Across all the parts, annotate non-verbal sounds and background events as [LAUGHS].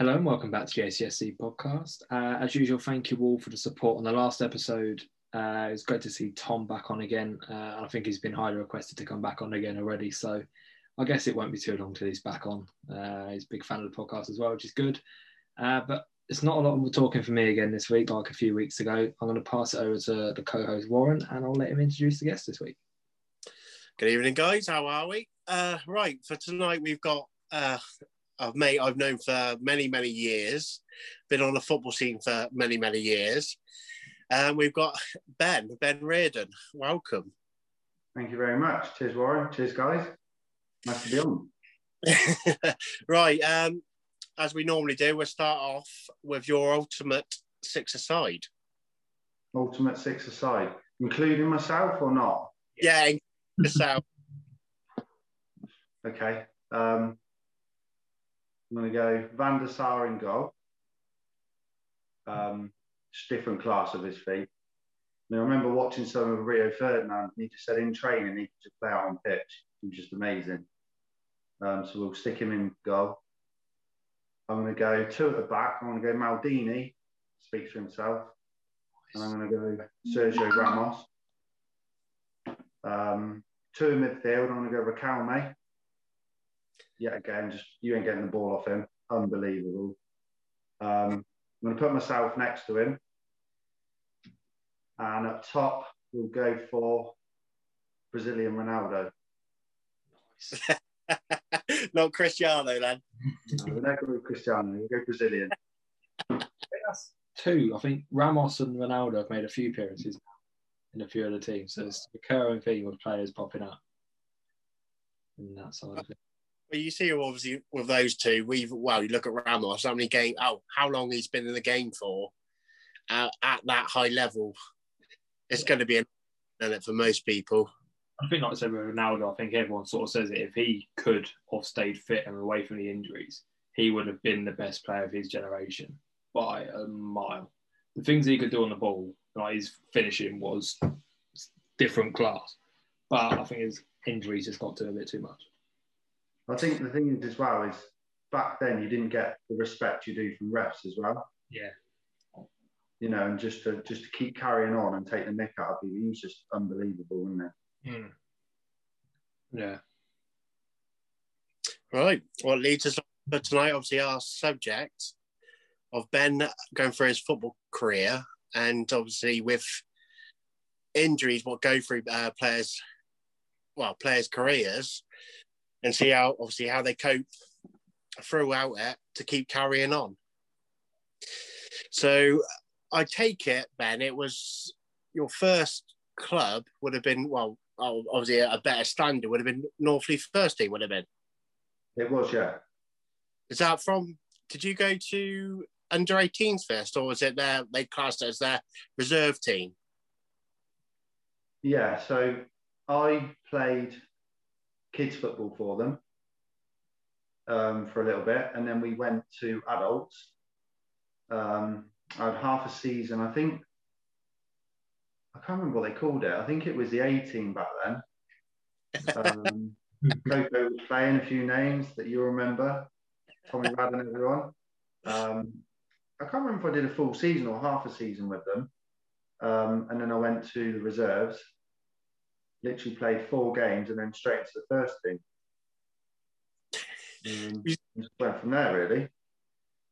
Hello and welcome back to the ACSC podcast. Uh, as usual, thank you all for the support on the last episode. Uh, it's great to see Tom back on again. Uh, I think he's been highly requested to come back on again already. So I guess it won't be too long till he's back on. Uh, he's a big fan of the podcast as well, which is good. Uh, but it's not a lot of talking for me again this week, like a few weeks ago. I'm going to pass it over to the co host Warren and I'll let him introduce the guest this week. Good evening, guys. How are we? Uh, right, for tonight, we've got a mate I've known for many, many years, been on the football scene for many, many years. And we've got Ben, Ben Reardon. Welcome. Thank you very much. Cheers, Warren. Cheers, guys. Nice to be on. [LAUGHS] right. Um, as we normally do, we'll start off with your ultimate six aside. Ultimate six aside, including myself or not? Yeah, yourself. [LAUGHS] okay. Um, I'm going to go Van der Sar in goal. Um, different class of his feet. I, mean, I remember watching some of Rio Ferdinand. He just said in training he could just play out on pitch. He was just amazing. Um, so we'll stick him in goal. I'm going to go two at the back. I'm going to go Maldini, speaks for himself. And I'm going to go Sergio Ramos. Um, two in midfield. I'm going to go Riquelme yet again, just you ain't getting the ball off him. Unbelievable. Um, I'm going to put myself next to him. And up top, we'll go for Brazilian Ronaldo. Nice. [LAUGHS] Not Cristiano, then. No, we're not going with Cristiano. We'll go Brazilian. that's two. I think Ramos and Ronaldo have made a few appearances in a few other teams. So it's a recurring theme of players popping up in that side of it. Well, you see, obviously, with those two, we've well, you look at Ramos, how many game, oh, how long he's been in the game for, uh, at that high level. It's yeah. going to be an it for most people. I think, like I said with Ronaldo, I think everyone sort of says it. If he could have stayed fit and away from the injuries, he would have been the best player of his generation by a mile. The things he could do on the ball, like his finishing, was different class. But I think his injuries just got to a bit too much. I think the thing is as well is back then you didn't get the respect you do from refs as well. Yeah. You know, and just to just to keep carrying on and take the nick out of you, he was just unbelievable, wasn't it? Mm. Yeah. Right. Well, it leads us for tonight, obviously, our subject of Ben going through his football career and obviously with injuries, what go through uh, players, well, players' careers and see how obviously how they cope throughout it to keep carrying on. So I take it, Ben, it was your first club would have been well, oh, obviously a better standard would have been North Leigh first team would have been. It was, yeah. Is that from? Did you go to under 18s first, or was it their they classed it as their reserve team? Yeah, so I played kids football for them um, for a little bit, and then we went to adults. Um, I had half a season, I think. I can't remember what they called it. I think it was the A team back then. Um, [LAUGHS] Coco was playing a few names that you remember. Tommy Rad and everyone. Um, I can't remember if I did a full season or half a season with them. Um, and then I went to the reserves literally played four games and then straight into the first team. Just went from there, really.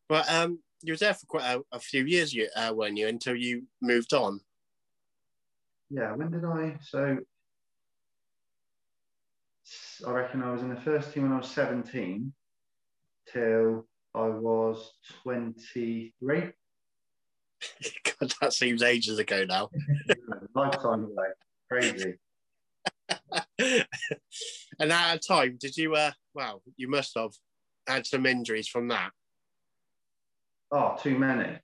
But um, you were there for quite a, a few years, you, uh, weren't you, until you moved on? Yeah, when did I? So I reckon I was in the first team when I was 17 till I was 23. [LAUGHS] God, that seems ages ago now. [LAUGHS] Lifetime away. Crazy. [LAUGHS] and at a time, did you? Uh, well, you must have had some injuries from that. Oh, too many.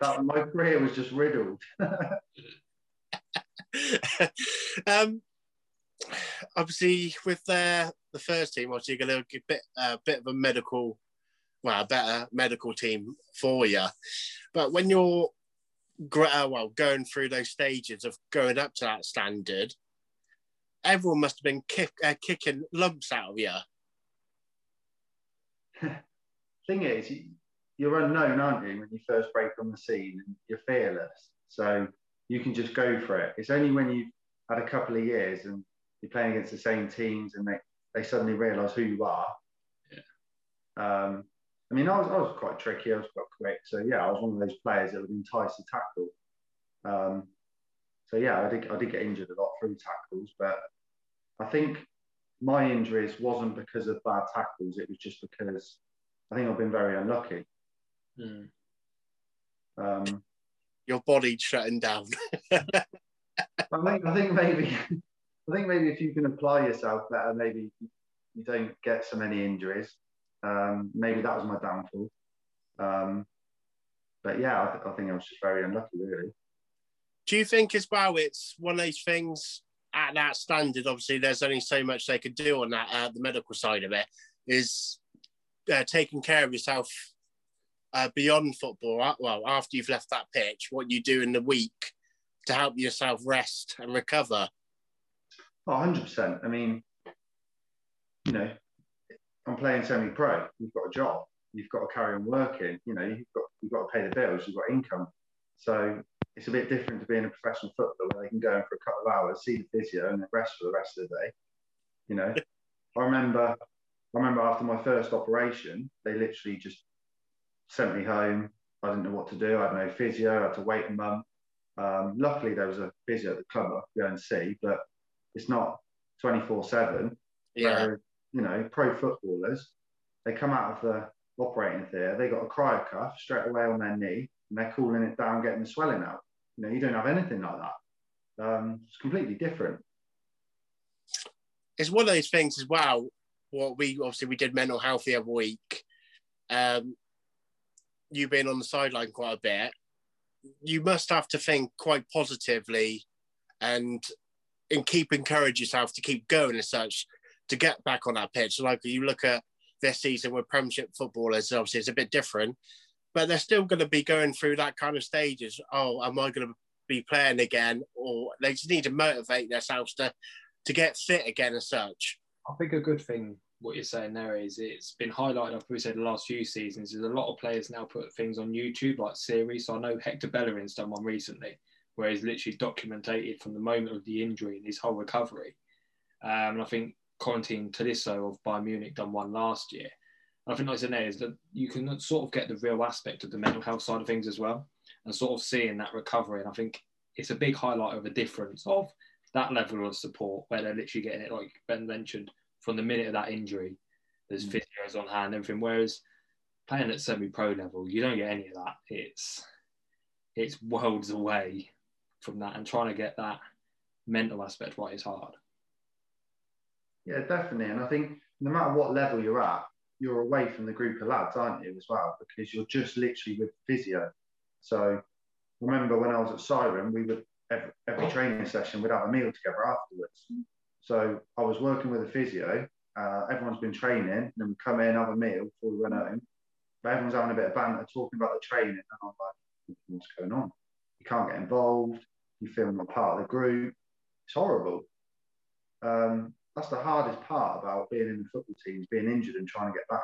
That my career was just riddled. [LAUGHS] um, obviously, with the the first team, obviously, you're going to get a bit a uh, bit of a medical, well, a better medical team for you. But when you're uh, well going through those stages of going up to that standard, everyone must have been kick, uh, kicking lumps out of you. [LAUGHS] Thing is, you're unknown, aren't you, when you first break on the scene and you're fearless. So you can just go for it. It's only when you've had a couple of years and you're playing against the same teams and they, they suddenly realise who you are. Yeah. Um, I mean, I was, I was quite tricky. I was quite quick. So yeah, I was one of those players that would entice a tackle. Um, so yeah, I did I did get injured a lot through tackles, but I think my injuries wasn't because of bad tackles. It was just because I think I've been very unlucky. Mm. Um, Your body shutting down. [LAUGHS] I think I think maybe I think maybe if you can apply yourself better, maybe you don't get so many injuries. Um, maybe that was my downfall. Um, but yeah, I, th- I think I was just very unlucky, really. Do you think as well it's one of those things at that standard? Obviously, there's only so much they could do on that uh, the medical side of it. Is uh, taking care of yourself uh, beyond football. Uh, well, after you've left that pitch, what you do in the week to help yourself rest and recover. Oh, 100%. I mean, you know, I'm playing semi-pro. You've got a job. You've got to carry on working. You know, you've got you've got to pay the bills. You've got income. So it's a bit different to being a professional footballer where they can go in for a couple of hours, see the physio, and then rest for the rest of the day. You know, I remember, I remember after my first operation, they literally just sent me home. I didn't know what to do. I had no physio. I had to wait a month. Um, luckily, there was a physio at the club I could go and see, but it's not 24 7. Yeah. you know, pro footballers, they come out of the operating theatre, they got a cryo cuff straight away on their knee, and they're cooling it down, getting the swelling out. You know, you don't have anything like that. Um, it's completely different. It's one of those things as well. What we obviously we did mental health the other week. Um, you being on the sideline quite a bit, you must have to think quite positively and and keep encourage yourself to keep going as such to get back on that pitch. Like you look at this season with Premiership footballers, obviously it's a bit different but they're still going to be going through that kind of stages. Oh, am I going to be playing again? Or they just need to motivate themselves to to get fit again as such. I think a good thing what you're saying there is it's been highlighted. I've probably said the last few seasons. is a lot of players now put things on YouTube like series. So I know Hector Bellerin's done one recently where he's literally documented from the moment of the injury and his whole recovery. Um, and I think Corentin Tolisso of Bayern Munich done one last year. I think, like I said, there is that you can sort of get the real aspect of the mental health side of things as well, and sort of seeing that recovery. And I think it's a big highlight of a difference of that level of support where they're literally getting it, like Ben mentioned, from the minute of that injury. There's mm. physios on hand, everything. Whereas playing at semi-pro level, you don't get any of that. It's it's worlds away from that, and trying to get that mental aspect right is hard. Yeah, definitely. And I think no matter what level you're at, you're away from the group of lads, aren't you, as well? Because you're just literally with physio. So remember when I was at Ciren, we would every, every training session we'd have a meal together afterwards. So I was working with a physio. Uh, everyone's been training, and then we come in, have a meal before we went home. But everyone's having a bit of banter, talking about the training, and I'm like, what's going on? You can't get involved. You feel not part of the group. It's horrible. Um, that's the hardest part about being in the football team, being injured and trying to get back.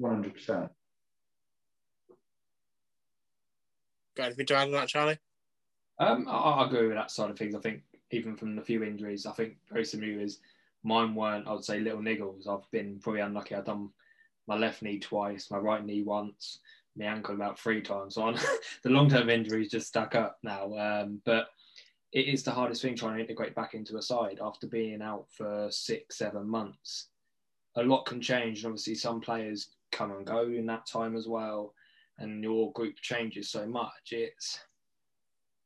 100%. Got anything to add on that, Charlie? Um, I, I agree with that side of things. I think even from the few injuries, I think very similar is mine weren't, I would say, little niggles. I've been probably unlucky. I've done my left knee twice, my right knee once, my ankle about three times. So on [LAUGHS] the long term injuries just stuck up now. Um, but it is the hardest thing trying to integrate back into a side after being out for six, seven months. A lot can change. And obviously, some players come and go in that time as well, and your group changes so much. It's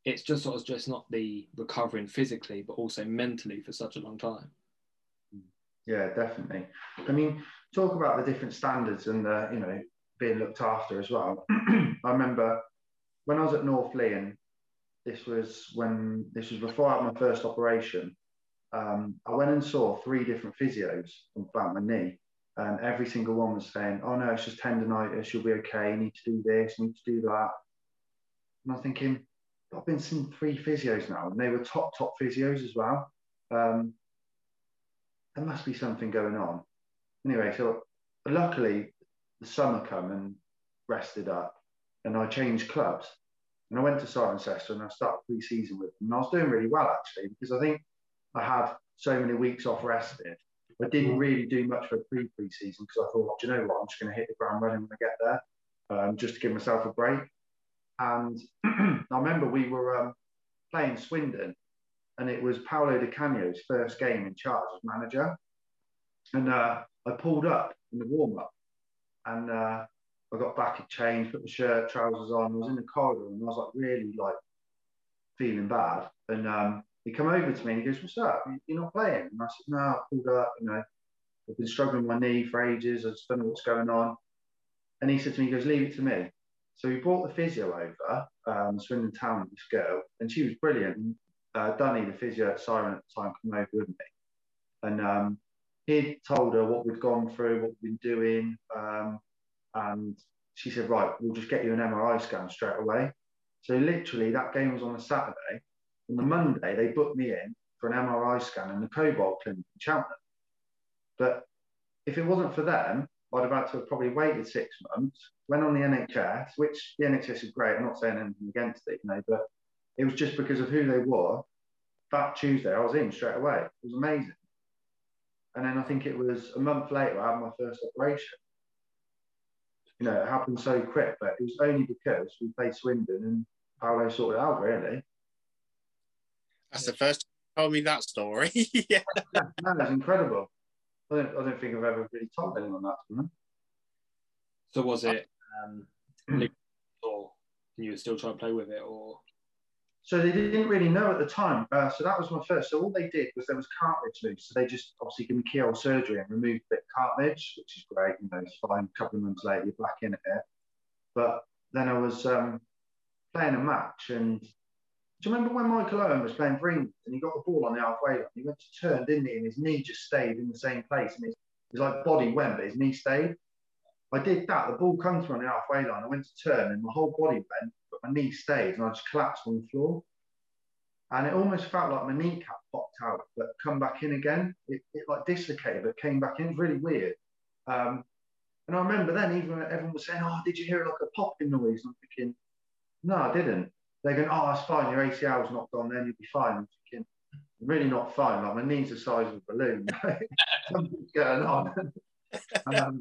it's just sort of just not the recovering physically, but also mentally for such a long time. Yeah, definitely. I mean, talk about the different standards and the you know being looked after as well. [CLEARS THROAT] I remember when I was at North Leigh this was when this was before I had my first operation. Um, I went and saw three different physios about my knee, and every single one was saying, "Oh no, it's just tendonitis. You'll be okay. You need to do this. You need to do that." And I'm thinking, I've been seeing three physios now, and they were top top physios as well. Um, there must be something going on. Anyway, so luckily the summer come and rested up, and I changed clubs. And I went to Cirencester and I started pre-season with them. And I was doing really well actually because I think I had so many weeks off rested. I didn't really do much for pre-pre-season because I thought, do you know what, I'm just going to hit the ground running when I get there, um, just to give myself a break. And [CLEARS THROAT] I remember we were um, playing Swindon, and it was Paolo Di Canio's first game in charge as manager. And uh, I pulled up in the warm up, and uh, I got back a change, put the shirt, trousers on. I was in the corridor, and I was like really like feeling bad. And um, he come over to me and he goes, "What's up? You're not playing?" And I said, "No, I pulled up. You know, I've been struggling with my knee for ages. I just don't know what's going on." And he said to me, "He goes, leave it to me." So he brought the physio over, um, Swindon Town, this girl, and she was brilliant. Uh, Dunny, the physio at Ciren at the time, came over with me. And um, he told her what we'd gone through, what we'd been doing. Um, and she said, Right, we'll just get you an MRI scan straight away. So literally, that game was on a Saturday. On the Monday, they booked me in for an MRI scan in the Cobalt Clinic in Cheltenham. But if it wasn't for them, I'd have had to have probably waited six months, went on the NHS, which the NHS is great. I'm not saying anything against it, you know, but it was just because of who they were. That Tuesday, I was in straight away. It was amazing. And then I think it was a month later, I had my first operation. You know, it happened so quick, but it was only because we played Swindon and Paolo sorted it out, really. That's the first time you told me that story. [LAUGHS] yeah. yeah, no, it's incredible. I don't, I don't think I've ever really told anyone that. You know? So was it um, [CLEARS THROAT] or you were still trying to play with it, or? So they didn't really know at the time. Uh, so that was my first. So all they did was there was cartilage loose. So they just obviously give me keyhole surgery and removed a bit of cartilage, which is great. You know, it's fine. A couple of months later, you're back in it. But then I was um, playing a match and do you remember when Michael Owen was playing for England and he got the ball on the halfway line? He went to turn, didn't he? And his knee just stayed in the same place. And his, his like body went, but his knee stayed. I did that. The ball comes from the halfway line. I went to turn and my whole body went, my knee stayed and I just collapsed on the floor. And it almost felt like my kneecap popped out, but come back in again. It, it like dislocated, but came back in. It was really weird. Um, and I remember then, even everyone was saying, "Oh, did you hear like a popping noise?" I'm thinking, "No, I didn't." they're going, oh, that's fine. Your ACL's not gone, then you'll be fine. I'm thinking, I'm really not fine. Like my knees the size of a balloon. [LAUGHS] Something's going on. [LAUGHS] um,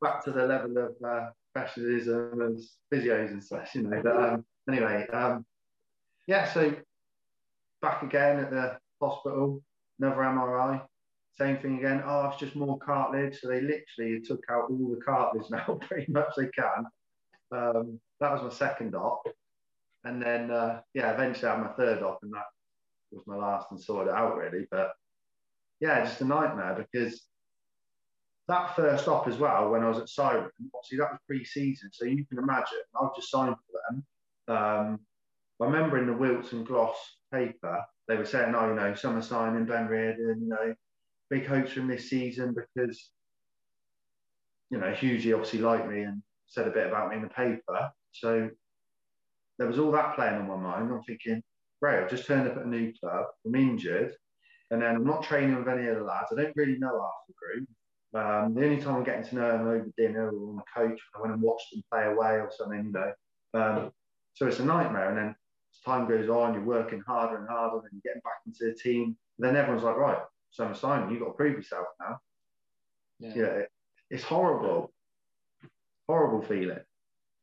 back to the level of uh, professionalism and physios and such, you know. But um, anyway, um, yeah. So back again at the hospital, another MRI. Same thing again. Oh, it's just more cartilage. So they literally took out all the cartilage [LAUGHS] now, pretty much they can. Um, that was my second op. And then, uh, yeah, eventually I had my third op, and that was my last and sorted out really. But yeah, just a nightmare because that first op as well, when I was at Ciren, obviously that was pre season. So you can imagine, I've just signed for them. Um, I remember in the Wilts and Glos paper, they were saying, oh, you know, summer signing, Ben Reardon, you know, big hopes from this season because, you know, hugely obviously liked me and said a bit about me in the paper. So there was all that playing on my mind. I'm thinking, great, I've just turned up at a new club, I'm injured, and then I'm not training with any of the lads. I don't really know half the group. Um, the only time I'm getting to know them over dinner or on the coach, I went and watched them play away or something, you know. Um, so it's a nightmare. And then as time goes on, you're working harder and harder, and you're getting back into the team. And then everyone's like, right, so Simon, you've got to prove yourself now. Yeah, yeah it, it's horrible, horrible feeling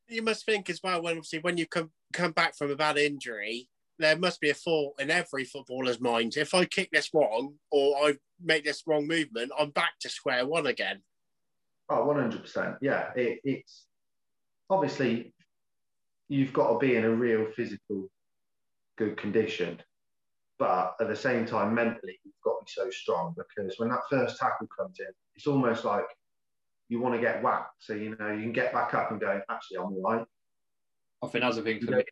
you must think as well when obviously when you come come back from a bad injury, there must be a thought in every footballer's mind. If I kick this wrong or I make this wrong movement, I'm back to square one again. Oh, 100%. Yeah. It, it's obviously you've got to be in a real physical good condition. But at the same time, mentally, you've got to be so strong because when that first tackle comes in, it's almost like you want to get whacked. So, you know, you can get back up and go, actually, I'm all right. I think that's a thing for me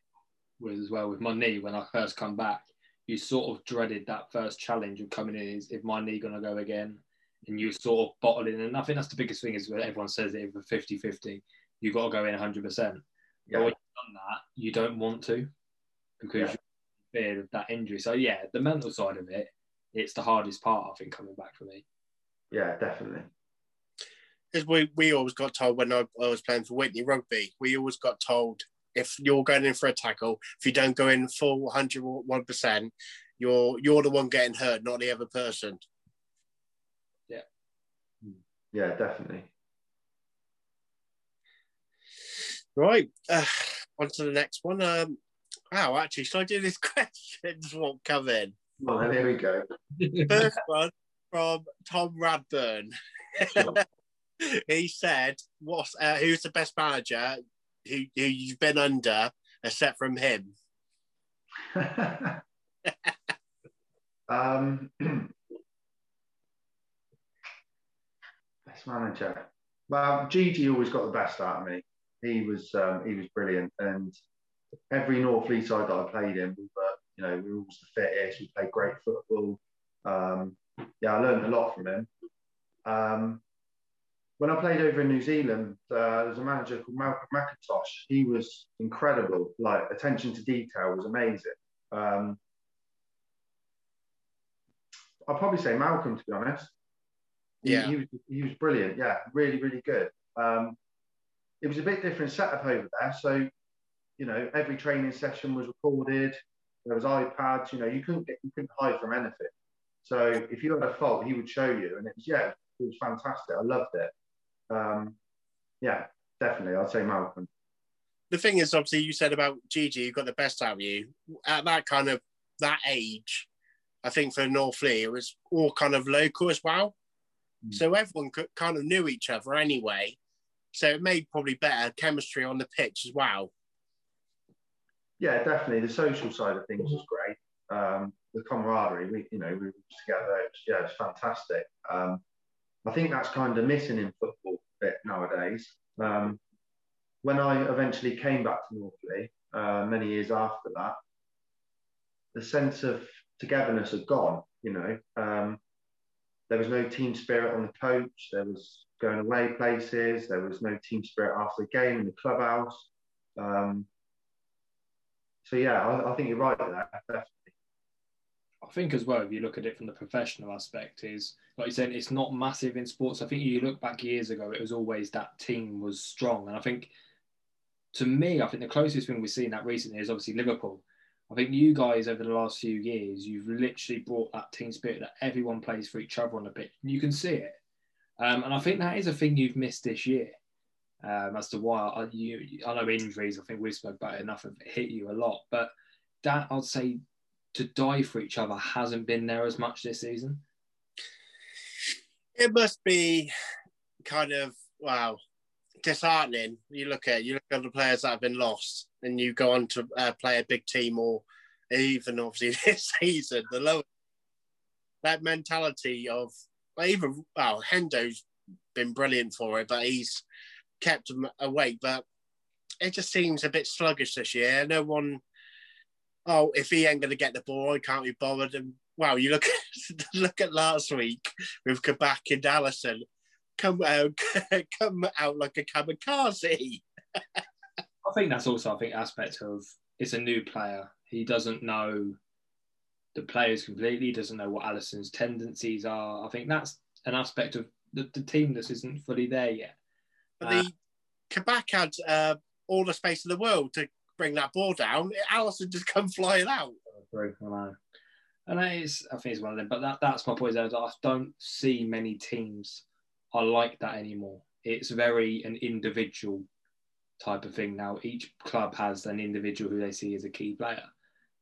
was as well with my knee when I first come back. You sort of dreaded that first challenge of coming in is if my knee gonna go again, and you sort of bottle in. And I think that's the biggest thing is when everyone says it with 50-50, you got to go in 100. percent But when you've done that, you don't want to because yeah. you're fear of that injury. So yeah, the mental side of it, it's the hardest part I think coming back for me. Yeah, definitely. as we, we always got told when I, I was playing for Witney Rugby, we always got told if you're going in for a tackle, if you don't go in full 101%, you're you're the one getting hurt, not the other person. Yeah. Yeah, definitely. Right. Uh, on to the next one. Um, wow, actually, should I do this [LAUGHS] questions won't come in? Well, there we go. First one from Tom Radburn. Sure. [LAUGHS] he said, "What's uh, who's the best manager who, who you've been under, except from him?" [LAUGHS] um, [CLEARS THROAT] best manager. Well, Gigi always got the best out of me. He was um, he was brilliant, and every North Leigh side that I played in, we were you know we were always the fittest. We played great football. Um, yeah, I learned a lot from him. Um, when I played over in New Zealand, uh, there was a manager called Malcolm McIntosh. He was incredible. Like attention to detail was amazing. Um, I'll probably say Malcolm to be honest. He, Yeah. he was he was brilliant. Yeah, really really good. Um, it was a bit different setup over there. So, you know, every training session was recorded. There was iPads. You know, you couldn't get you couldn't hide from anything. So if you had a fault, he would show you, and it was yeah, it was fantastic. I loved it. Um, yeah, definitely, I'd say Malcolm. The thing is, obviously, you said about Gigi, you got the best out of you at that kind of that age. I think for North Leigh, it was all kind of local as well. Mm. So everyone could, kind of knew each other anyway. So it made probably better chemistry on the pitch as well. Yeah, definitely. The social side of things was great. Um, the camaraderie, we, you know, we were together. It was, yeah, it's fantastic. Um, I think that's kind of missing in football a bit nowadays. Um, when I eventually came back to North Leigh, uh, many years after that, the sense of togetherness had gone. You know, um, there was no team spirit on the coach. There was going away places. There was no team spirit after the game in the clubhouse. Um, so yeah, I, I think you're right there. I think as well, if you look at it from the professional aspect, is like you said, it's not massive in sports. I think you look back years ago, it was always that team was strong, and I think to me, I think the closest thing we've seen that recently is obviously Liverpool. I think you guys over the last few years, you've literally brought that team spirit that everyone plays for each other on the pitch. You can see it, um, and I think that is a thing you've missed this year. Um, as to why I, you, I know injuries. I think we've spoke about it enough it hit you a lot, but that I'd say to die for each other hasn't been there as much this season. It must be kind of wow disheartening. You look at you look at the players that have been lost, and you go on to uh, play a big team, or even obviously [LAUGHS] this season the lower that mentality of even well Hendo's been brilliant for it, but he's kept them awake. But it just seems a bit sluggish this year. No one. Oh, if he ain't going to get the ball, I can't be bothered. And wow, you look [LAUGHS] look at last week with Kabak and Alisson come out [LAUGHS] come out like a kamikaze. I think that's also I think aspect of it's a new player. He doesn't know the players completely. He doesn't know what Alisson's tendencies are. I think that's an aspect of the, the team that isn't fully there yet. But the Kabak had uh, all the space in the world to bring that ball down. Alisson just come flying out. And that is, I think it's one of them. But that, that's my point. Is I don't see many teams are like that anymore. It's very an individual type of thing now. Each club has an individual who they see as a key player.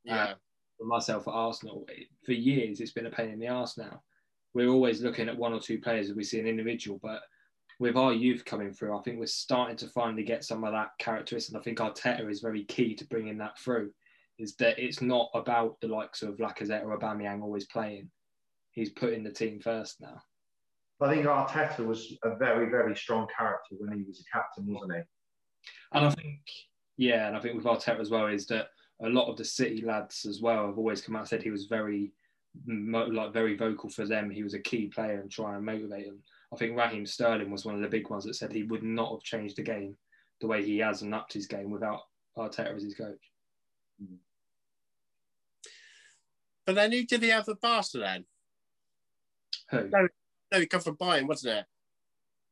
Yeah. Uh, for myself at Arsenal, for years it's been a pain in the ass now. We're always looking at one or two players as we see an individual, but with our youth coming through, I think we're starting to finally get some of that characteristic. And I think Arteta is very key to bringing that through. Is that it's not about the likes of Lacazette or Aubameyang always playing. He's putting the team first now. I think Arteta was a very, very strong character when he was a captain, wasn't he? And I think, yeah, and I think with Arteta as well is that a lot of the City lads as well have always come out and said he was very, like very vocal for them. He was a key player and try and motivate them. I think Raheem Sterling was one of the big ones that said he would not have changed the game the way he has and upped his game without Arteta as his coach. But then who did he have at Barca then? Who? No, he come from Bayern, wasn't it?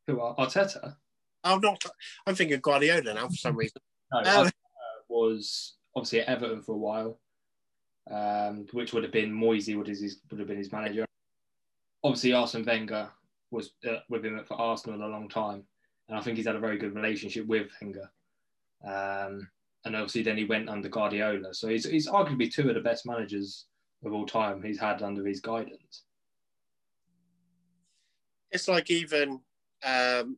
Who are Arteta? I'm not. I'm thinking Guardiola now for some reason. No, Um, Arteta was obviously at Everton for a while, um, which would have been Moyes would, his, would have been his manager. Obviously, Arsene Wenger was uh, with him for Arsenal a long time, and I think he's had a very good relationship with Wenger. Um, and obviously, then he went under Guardiola, so he's, he's arguably two of the best managers of all time he's had under his guidance. It's like even um,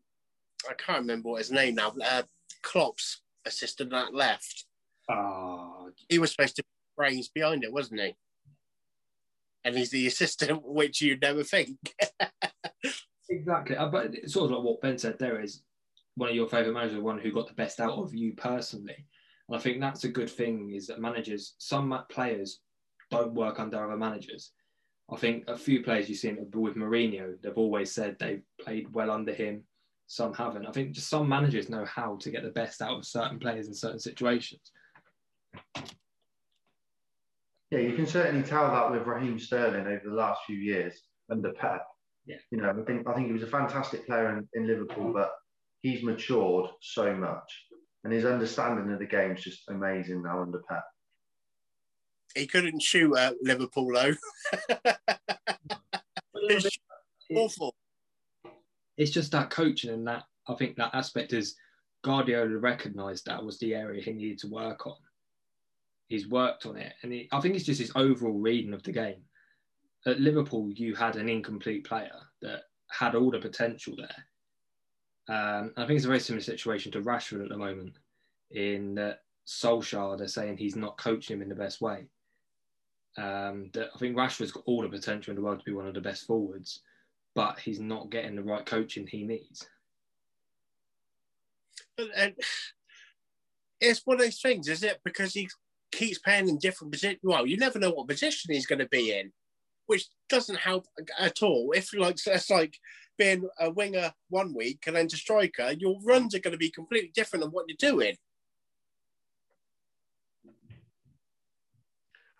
I can't remember what his name now. Uh, Klopp's assistant that left. Ah, He was supposed to be brains behind it, wasn't he? And he's the assistant, [LAUGHS] which you'd never think. Exactly, Uh, but it's sort of like what Ben said. There is one of your favourite managers, one who got the best out of you personally, and I think that's a good thing. Is that managers, some players, don't work under other managers. I think a few players you've seen with Mourinho, they've always said they've played well under him. Some haven't. I think just some managers know how to get the best out of certain players in certain situations. Yeah, you can certainly tell that with Raheem Sterling over the last few years under Pep. Yeah. You know, I think I think he was a fantastic player in, in Liverpool, but he's matured so much. And his understanding of the game is just amazing now under Pep. he couldn't shoot at Liverpool though. [LAUGHS] it's awful. it's just that coaching and that I think that aspect is Guardiola recognised that was the area he needed to work on. He's worked on it, and he, I think it's just his overall reading of the game. At Liverpool, you had an incomplete player that had all the potential there. Um, I think it's a very similar situation to Rashford at the moment. In that Solskjaer, they're saying he's not coaching him in the best way. Um, that I think Rashford's got all the potential in the world to be one of the best forwards, but he's not getting the right coaching he needs. And, and it's one of those things, is it? Because he keeps playing in different positions. Well, you never know what position he's going to be in, which doesn't help at all. If like so it's like being a winger one week and then to striker, your runs are going to be completely different than what you're doing.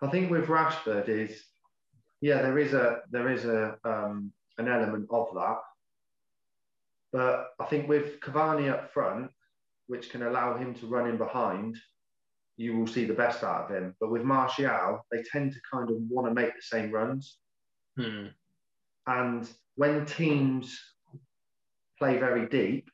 I think with Rashford is, yeah, there is a there is a um, an element of that, but I think with Cavani up front, which can allow him to run in behind, you will see the best out of him. But with Martial, they tend to kind of want to make the same runs, Hmm. and when teams play very deep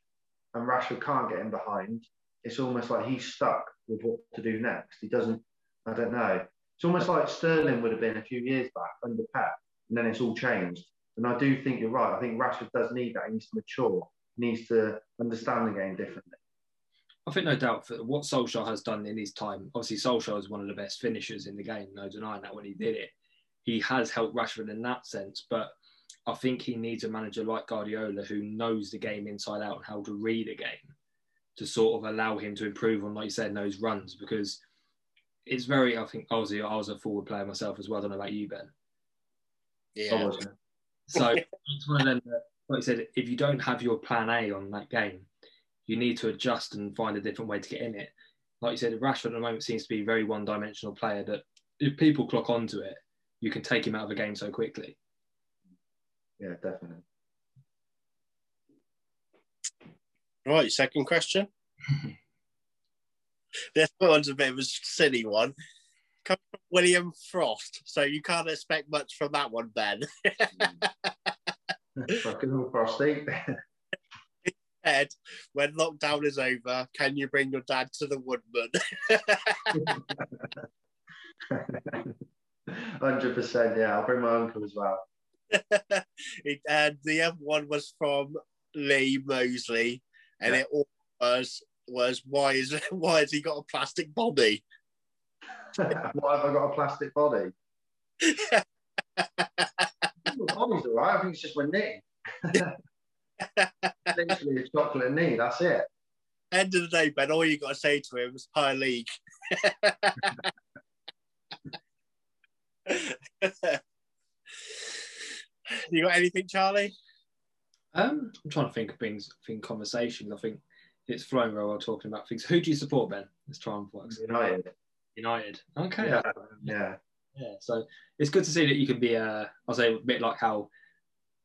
and Rashford can't get in behind, it's almost like he's stuck with what to do next. He doesn't. I don't know. It's almost like Sterling would have been a few years back under Pep, and then it's all changed. And I do think you're right. I think Rashford does need that. He needs to mature. He needs to understand the game differently. I think no doubt for what Solskjaer has done in his time. Obviously, Solskjaer is one of the best finishers in the game. No denying that when he did it, he has helped Rashford in that sense. But I think he needs a manager like Guardiola who knows the game inside out and how to read a game to sort of allow him to improve on, like you said, those runs because it's very. I think obviously I was a forward player myself as well. I don't know about you, Ben. Yeah. So it's one of them that, like I said, if you don't have your plan A on that game, you need to adjust and find a different way to get in it. Like you said, Rashford at the moment seems to be a very one dimensional player that if people clock onto it, you can take him out of a game so quickly. Yeah, definitely. Right, second question. [LAUGHS] this one's a bit of a silly one. Comes from William Frost, so you can't expect much from that one, Ben. [LAUGHS] Fucking all frosty. [LAUGHS] Ed, when lockdown is over, can you bring your dad to the Woodman? [LAUGHS] Hundred percent. Yeah, I'll bring my uncle as well. [LAUGHS] It- and the other one was from Lee Mosley, and Yeah. it all was was why is [LAUGHS] why has he got a plastic body? Why have I got a plastic body? Body's all right. I think it's just my knee. Literally a chocolate knee. That's it. End of the day, Ben, all you got to say to him is high league. [LAUGHS] you got anything, Charlie? Um, I'm trying to think of things, think conversations. I think it's flowing very well talking about things. Who do you support, Ben? Let's try and focus. United. United. Okay. Yeah. Yeah. Yeah, so it's good to see that you can be, uh, I'll say, a bit like how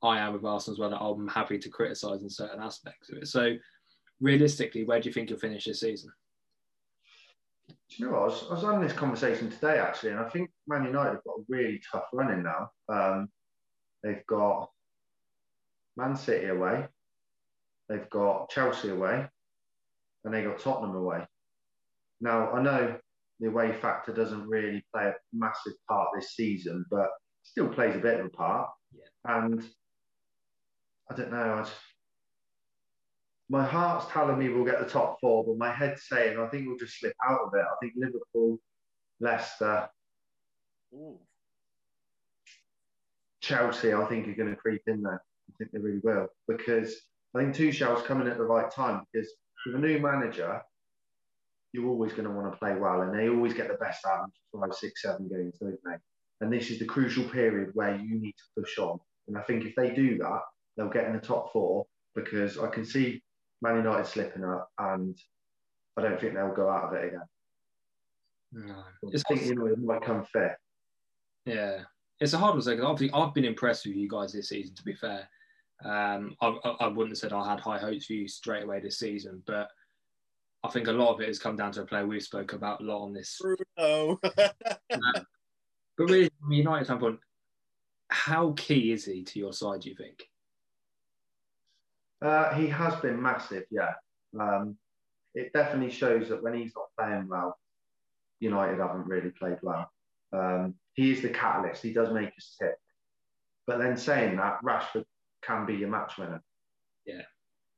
I am with Arsenal as well. That I'm happy to criticise in certain aspects of it. So, realistically, where do you think you'll finish this season? Do you know? I was, I was having this conversation today actually, and I think Man United have got a really tough running now. Um, they've got Man City away, they've got Chelsea away, and they got Tottenham away. Now I know the away factor doesn't really play a massive part this season, but still plays a bit of a part. Yeah. And I don't know. I just, my heart's telling me we'll get the top four, but my head's saying I think we'll just slip out of it. I think Liverpool, Leicester, Ooh. Chelsea, I think are going to creep in there. I think they really will because I think Tuchel's coming at the right time because with a new manager, you're always going to want to play well, and they always get the best out of five, six, seven games, don't they? And this is the crucial period where you need to push on. And I think if they do that, they'll get in the top four because I can see Man United slipping up, and I don't think they'll go out of it again. No, I it's think you know it might come fifth. Yeah, it's a hard one to say because obviously I've been impressed with you guys this season. To be fair, um, I, I, I wouldn't have said I had high hopes for you straight away this season, but I think a lot of it has come down to a player we've spoke about a lot on this. Bruno. [LAUGHS] Um, but really, from a United standpoint, how key is he to your side? Do you think? Uh, he has been massive, yeah. Um, it definitely shows that when he's not playing well, United haven't really played well. Um, he is the catalyst. He does make us tick. But then saying that, Rashford can be your match winner. Yeah.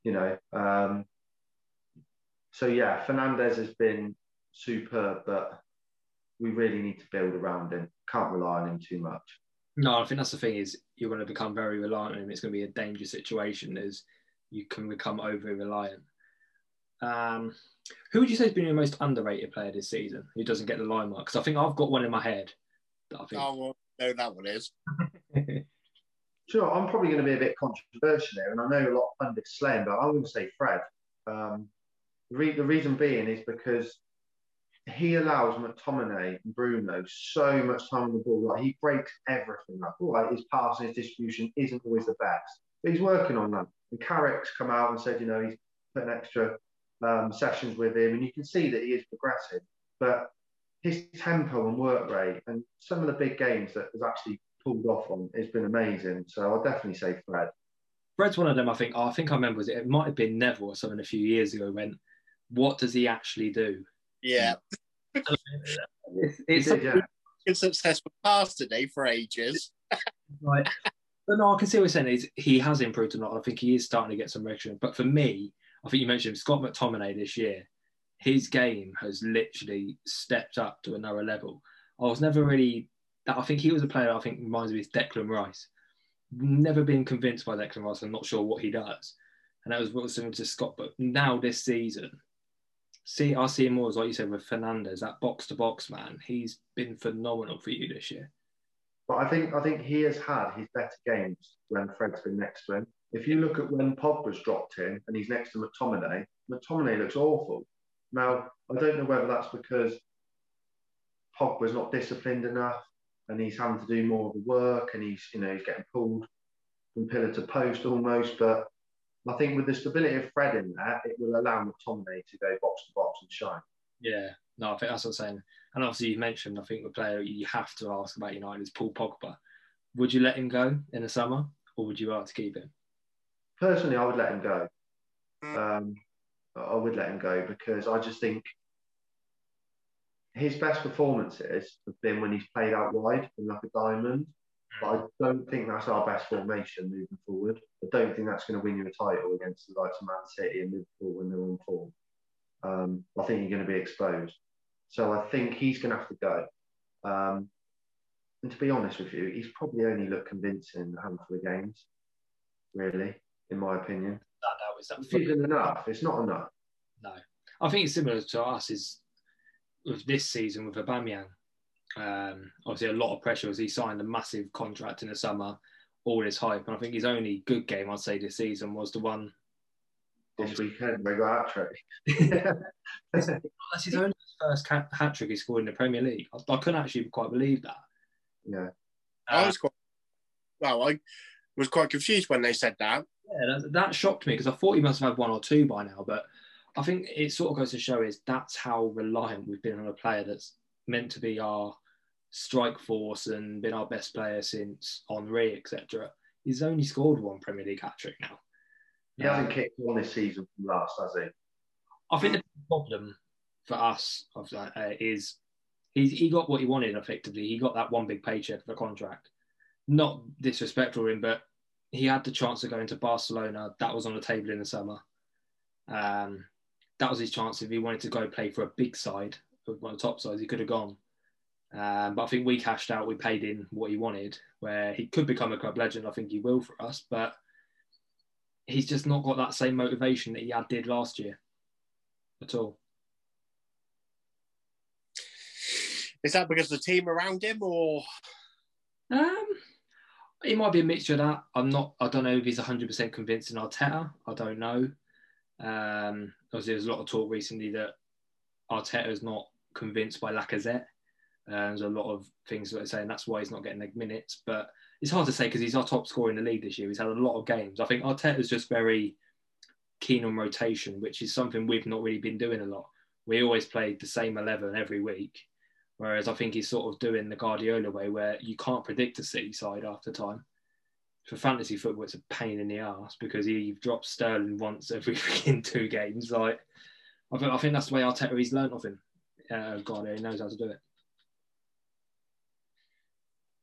You know. Um, so yeah, Fernandes has been superb, but we really need to build around him. Can't rely on him too much. No, I think that's the thing is you're going to become very reliant on him. It's going to be a dangerous situation as you can become over reliant. Um, who would you say has been your most underrated player this season who doesn't get the limelight? Because I think I've got one in my head that I think. oh, well, no, that one is. [LAUGHS] Sure, I'm probably going to be a bit controversial here, and I know a lot of pundits slay him, but I'm going to say Fred. Um, the, re- the reason being is because he allows McTominay and Bruno so much time on the ball. Like he breaks everything up. All right, his passing, his distribution isn't always the best, but he's working on that. And Carrick's come out and said, you know, he's putting extra um, sessions with him, and you can see that he is progressing. But his tempo and work rate, and some of the big games that has actually pulled off on, has been amazing. So I'll definitely say Fred. Fred's one of them. I think. Oh, I think I remember. Was it? It might have been Neville or something a few years ago. When, what does he actually do? Yeah. It's, [LAUGHS] He it's did, yeah. Good successful pass today for ages. Right. But no, I can see what you're saying. He has improved a lot. I think he is starting to get some recognition. But for me, I think you mentioned Scott McTominay this year. His game has literally stepped up to another level. I was never really. I think he was a player. I think reminds me of Declan Rice. Never been convinced by Declan Rice. I'm not sure what he does, and that was what was similar to Scott. But now this season, see, I see him more as like you said with Fernandes, that box to box man. He's been phenomenal for you this year. But I think I think he has had his better games when Fred's been next to him. If you look at when Pogba's dropped in and he's next to McTominay, McTominay looks awful. Now I don't know whether that's because Pogba's not disciplined enough and he's having to do more of the work and he's you know he's getting pulled from pillar to post almost. But I think with the stability of Fred in there, it will allow McTominay to go box to box and shine. Yeah, no, I think that's what I'm saying. And obviously, you mentioned, I think the player you have to ask about United is Paul Pogba. Would you let him go in the summer, or would you like to keep him? Personally, I would let him go. Um, I would let him go because I just think his best performances have been when he's played out wide in like a diamond. But I don't think that's our best formation moving forward. I don't think that's going to win you a title against the likes of Man City and Liverpool when they're on form. Um, I think you're going to be exposed. So I think he's going to have to go. Um, and to be honest with you, he's probably only looked convincing in a handful of games, really, in my opinion. That, that was that It isn't enough. It's not enough. No, I think it's similar to us. Is with this season with Aubameyang. Um, obviously, a lot of pressure as he signed a massive contract in the summer, all this hype, and I think his only good game I'd say this season was the one. This weekend, we got hat trick. That's his only first hat trick he scored in the Premier League. I, I couldn't actually quite believe that. yeah. I Uh, was quite well. I was quite confused when they said that. Yeah, that, that shocked me because I thought he must have had one or two by now. But I think it sort of goes to show is that's how reliant we've been on a player that's meant to be our strike force and been our best player since Henri, etc. He's only scored one Premier League hat trick now. He hasn't kicked one this season from last, has he? I think the problem for us of that uh, is he he got what he wanted effectively. He got that one big paycheck for the contract. Not disrespectful him, but he had the chance of going to Barcelona. That was on the table in the summer. Um, that was his chance if he wanted to go play for a big side, one of the top sides, he could have gone. Um, but I think we cashed out. We paid in what he wanted, where he could become a club legend. I think he will for us, but he's just not got that same motivation that he had did last year at all. Is that because of the team around him, or Um, it might be a mixture of that. I'm not. I don't know if he's 100 percent convinced in Arteta. I don't know. Um, obviously, there's a lot of talk recently that Arteta is not convinced by Lacazette. Uh, there's a lot of things that are saying that's why he's not getting the minutes, but it's hard to say because he's our top scorer in the league this year. He's had a lot of games. I think Arteta's just very keen on rotation, which is something we've not really been doing a lot. We always played the same 11 every week, whereas I think he's sort of doing the Guardiola way where you can't predict a City side after time. For fantasy football, it's a pain in the ass because he drops Sterling once every [LAUGHS] in two games. Like, I think, I think that's the way Arteta he's learned of him. Uh, Guardiola knows how to do it.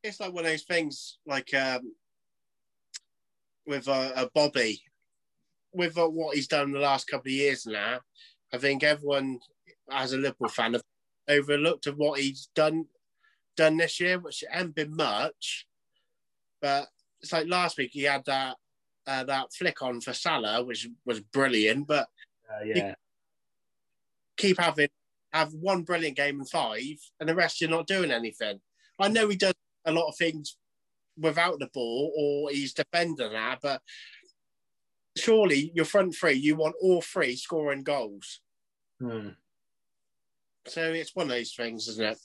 It's like one of those things, like um, with uh, uh, Bobby, with uh, what he's done the last couple of years now. I think everyone, as a Liverpool fan, have overlooked of what he's done done this year, which hasn't been much. But it's like last week he had that uh, that flick on for Salah, which was brilliant. But Uh, yeah, keep having have one brilliant game in five, and the rest you're not doing anything. I know he does a lot of things without the ball, or he's defending that, but surely your front three, you want all three scoring goals. Hmm. So it's one of those things, isn't it?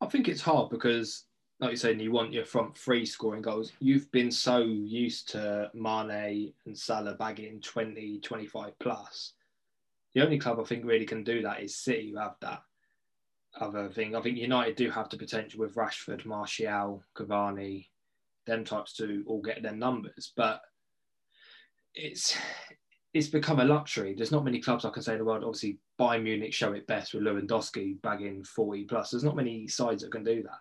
I think it's hard because, like you're saying, you want your front three scoring goals. You've been so used to Mane and Salah bagging 20, 25 plus. The only club I think really can do that is City, who have that other thing. I think United do have the potential with Rashford, Martial, Cavani, them types to all get their numbers, but it's it's become a luxury. There's not many clubs I can say in the world. Obviously, Bayern Munich show it best with Lewandowski bagging 40 plus. There's not many sides that can do that.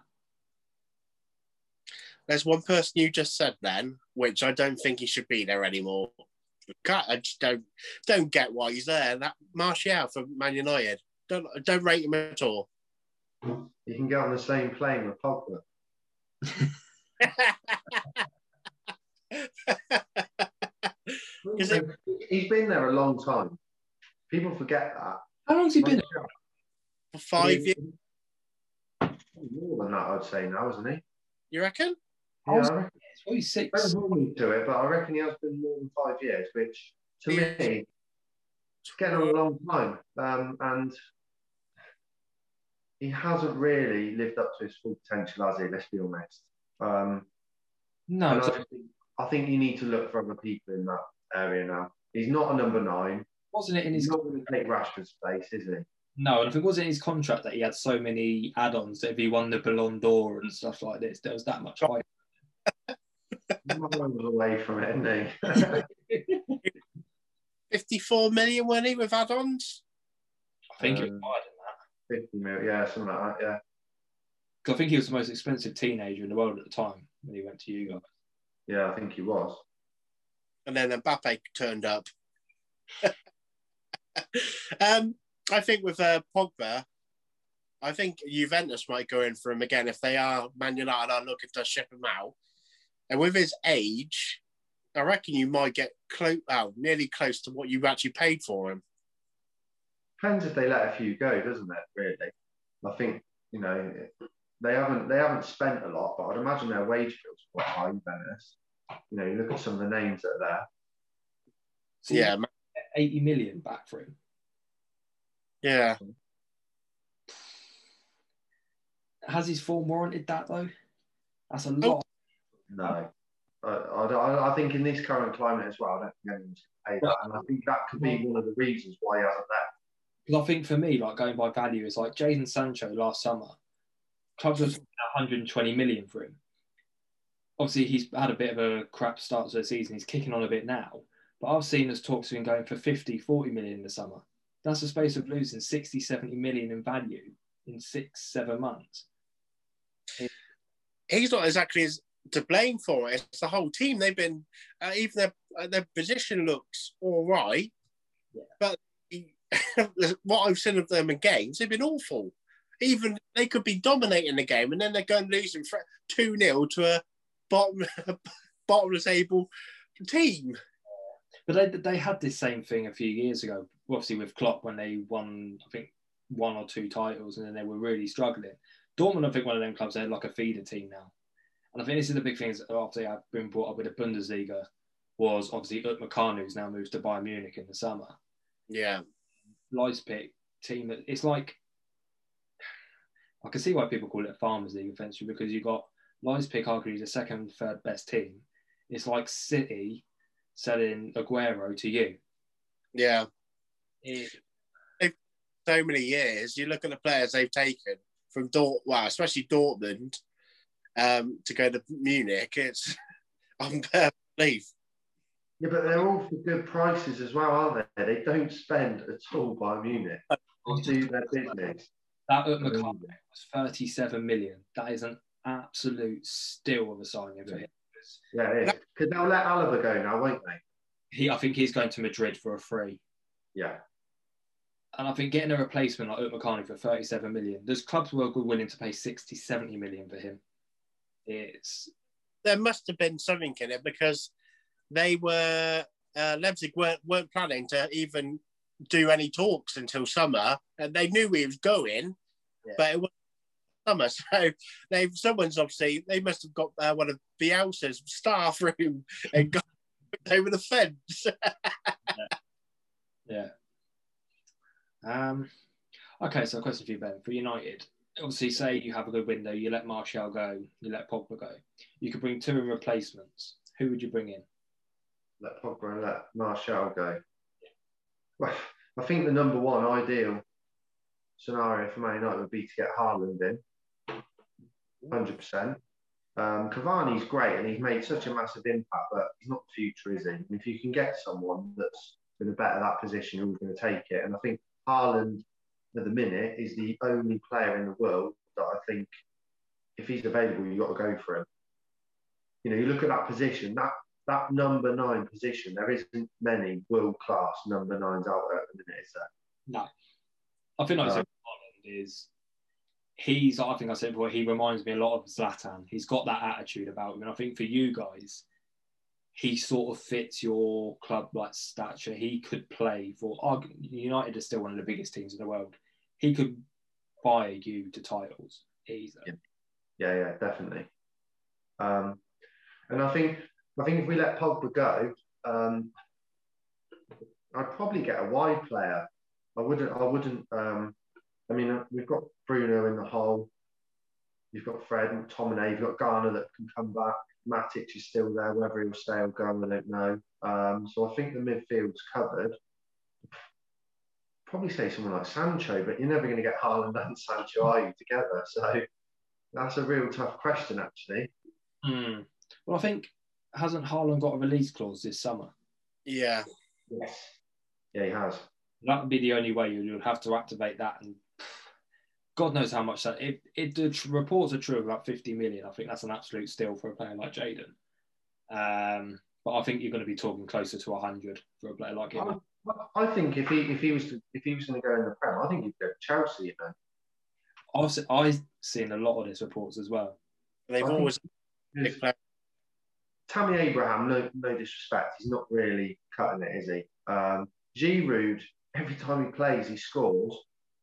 There's one person you just said then, which I don't think he should be there anymore. I just don't don't get why he's there. That Martial for Man United. Don't don't rate him at all. You can get on the same plane with Pogba. Is it- He's been there a long time. People forget that. How long's he been? There? For five years, More than that, I'd say now, isn't he? you reckon? Yeah, I reckon. Probably six. Don't to it, but I reckon he has been more than five years, which to Yeah. me, it's getting on a long time. Um, and he hasn't really lived up to his full potential, has he? Let's be honest. Um, No, and I, think, I think you need to look for other people in that area now. He's not a number nine. wasn't it in He's his not going to take Rashford's place, is he? no? And I think it was in his contract that he had so many add-ons that if he won the Ballon d'Or and stuff like this, there was that much hype. Miles away from it, isn't he? [LAUGHS] 54 million, wasn't he, with add-ons? I think it was 50 mil, yeah, something like that, yeah. 'Cause I think he was the most expensive teenager in the world at the time when he went to you guys. Yeah, I think he was. And then Mbappe turned up. [LAUGHS] um, I think with uh, Pogba, I think Juventus might go in for him again if they are Man United are looking to ship him out. And with his age, I reckon you might get close, well, nearly close to what you actually paid for him. Depends if they let a few go, doesn't it? Really, I think you know they haven't they haven't spent a lot, but I'd imagine their wage bill's are quite high in Venice. You know, you look at some of the names that are there. So Yeah, 80 million back for him. yeah. Has his form warranted that though? That's a Oh. lot. No. I, I, I think in this current climate as well, I don't think anyone's going to pay that. And I think that could be one of the reasons why he hasn't left. Because I think for me, like going by value, is like Jadon Sancho last summer. Clubs was 120 million for him. Obviously, he's had a bit of a crap start to the season. He's kicking on a bit now. But I've seen us talks of him going for 50, 40 million in the summer. That's a space of losing 60, 70 million in value in six, seven months. He's not exactly as to blame for it. It's the whole team. They've been, uh, even their, uh, their position looks all right, yeah. but [LAUGHS] what I've seen of them in games, they've been awful. Even they could be dominating the game, and then they're going losing two 0 to a bottom [LAUGHS] bottom of the table team. But they they had this same thing a few years ago, obviously with Klopp when they won, I think one or two titles, and then they were really struggling. Dortmund, I think one of them clubs, they're like a feeder team now. And I think this is the big thing. Is after I've been brought up with the Bundesliga, was obviously Upamecano, who's now moved to Bayern Munich in the summer. Yeah, Leipzig team. that It's like I can see why people call it a farmers league eventually because you've got Leipzig arguably the second, third best team. It's like City selling Aguero to you. Yeah. It, so many years. You look at the players they've taken from Dort, well, especially Dortmund, um, to go to Munich. It's [LAUGHS] unbelievable. Yeah, but they're all for good prices as well, aren't they? They don't spend at all by Munich. They do their business. That Upamecano was 37 million. That is an absolute steal of a signing for him. Yeah, it is. Because they'll let Alaba go now, won't they? He, I think he's going to Madrid for a free. Yeah. And I think getting a replacement like Upamecano for 37 million, there's clubs who are willing to pay 60, 70 million for him. It's there must have been something in it because they were uh, Leipzig weren't weren't planning to even do any talks until summer, and they knew he was going, yeah. but it was summer. [LAUGHS] So they someone's obviously they must have got uh, one of Bielsa's staff [LAUGHS] room and got over the fence. [LAUGHS] yeah. yeah. Um. Okay, so a question for you, Ben. For United, obviously, say you have a good window, you let Martial go, you let Pogba go. You could bring two in replacements. Who would you bring in? Let Pogba and let Martial go. Well, I think the number one ideal scenario for Man United would be to get Haaland in. 100%. Um, Cavani's great and he's made such a massive impact, but he's not the future, is he? And if you can get someone that's going to better that position, who's going to take it? And I think Haaland, at the minute, is the only player in the world that I think, if he's available, you've got to go for him. You know, you look at that position, that that number nine position, there isn't many world class number nines out there at the minute, is there? No. I think like um, Haaland is he's I think I said before, he reminds me a lot of Zlatan. He's got that attitude about him. And I think for you guys, he sort of fits your club like stature. He could play for United is still one of the biggest teams in the world. He could fire you to titles easily. Yeah, yeah, yeah definitely. Um, and I think I think if we let Pogba go, um, I'd probably get a wide player. I wouldn't. I wouldn't. Um, I mean, uh, we've got Bruno in the hole. You've got Fred Tom, and Tomine. You've got Garner that can come back. Matic is still there. Whether he'll stay or go, I don't know. Um, so I think the midfield's covered. Probably say someone like Sancho, but you're never going to get Haaland and Sancho, are you, together? So that's a real tough question, actually. Mm. Well, I think hasn't Haaland got a release clause this summer? Yeah. Yes. Yeah, he has. That would be the only way you'd have to activate that and God knows how much that. If, if the reports are true about 50 million, I think that's an absolute steal for a player like Jaden. Um, but I think you're going to be talking closer to 100 for a player like him. I, I think if he if he was to, if he was going to go in the Prem, I think he'd go to Chelsea. You know? I've I've seen a lot of these reports as well. They've I always. Tammy Abraham, no no disrespect, he's not really cutting it, is he? Um, Giroud, every time he plays, he scores,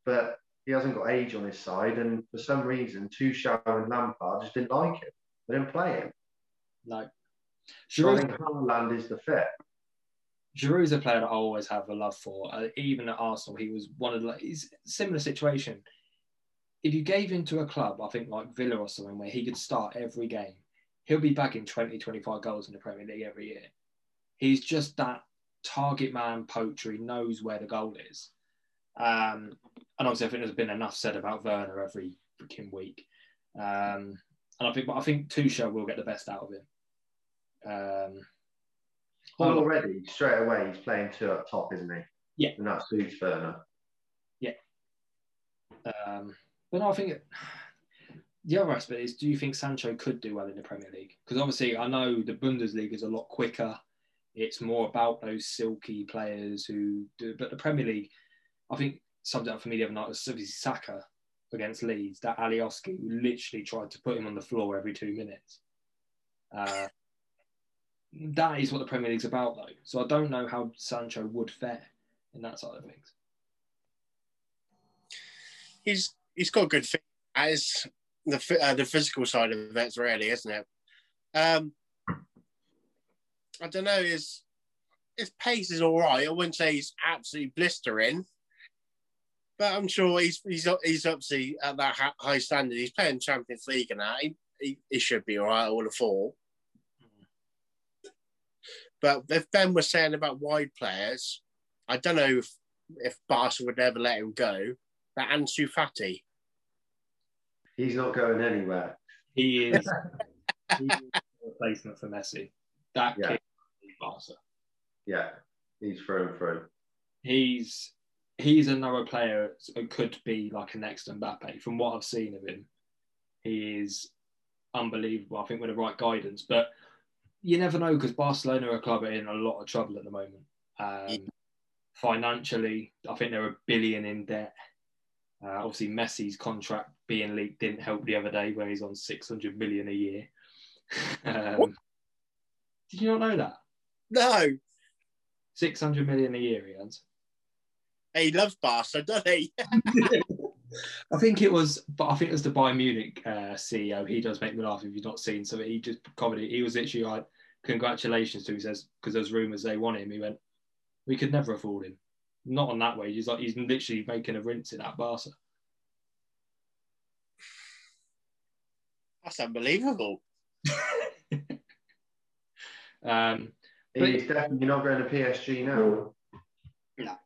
but he hasn't got age on his side, and for some reason, Tuchel and Lampard just didn't like him. They didn't play him. No. Giroud, so I think Haaland is the fit. Giroud's a player that I always have a love for. Uh, even at Arsenal, he was one of the. He's similar situation. If you gave him to a club, I think like Villa or something, where he could start every game, he'll be bagging 20, 25 goals in the Premier League every year. He's just that target man poacher. He knows where the goal is. Um, and obviously, I think there's been enough said about Werner every freaking week. Um, and I think, but I think Tuchel will get the best out of him. Um, well, already straight away he's playing two up top, isn't he? Yeah, and that suits Werner. Yeah. Um, but no, I think it, the other aspect is: Do you think Sancho could do well in the Premier League? Because obviously, I know the Bundesliga is a lot quicker. It's more about those silky players who do. But the Premier League, I think, summed up for me the other night was obviously Saka against Leeds. That Alioski literally tried to put him on the floor every two minutes. Uh, that is what the Premier League's about, though. So I don't know how Sancho would fare in that side of things. He's he's got good fit as the uh, the physical side of it, really, isn't it? Um, I don't know. His his pace is all right. I wouldn't say he's absolutely blistering, but I'm sure he's he's he's obviously at that high standard. He's playing Champions League and that. He, he, he should be all right. All the four. But if Ben was saying about wide players, I don't know if, if Barca would ever let him go. But Ansu Fati. He's not going anywhere. He is, [LAUGHS] he is a replacement for Messi. That yeah. kid Barca. Yeah, he's through and through. He's he's another player who could be like a next Mbappe. From what I've seen of him, he is unbelievable. I think with the right guidance, but you never know because Barcelona are a club in a lot of trouble at the moment. Um, yeah. Financially, I think they're a billion in debt. Uh, obviously, Messi's contract being leaked didn't help the other day, where he's on 600 million a year. [LAUGHS] um, did you not know that? No. 600 million a year he earns. He loves Barca, doesn't he? [LAUGHS] I think it was, but I think it was the Bayern Munich uh, CEO. He does make me laugh if you've not seen. So he just commented. He was literally like, "Congratulations to." Him. He says because there's rumours they want him. He went, "We could never afford him. Not on that way. He's like he's literally making a rinse in that Barca." That's unbelievable. [LAUGHS] um, He's definitely not going to PSG now. No.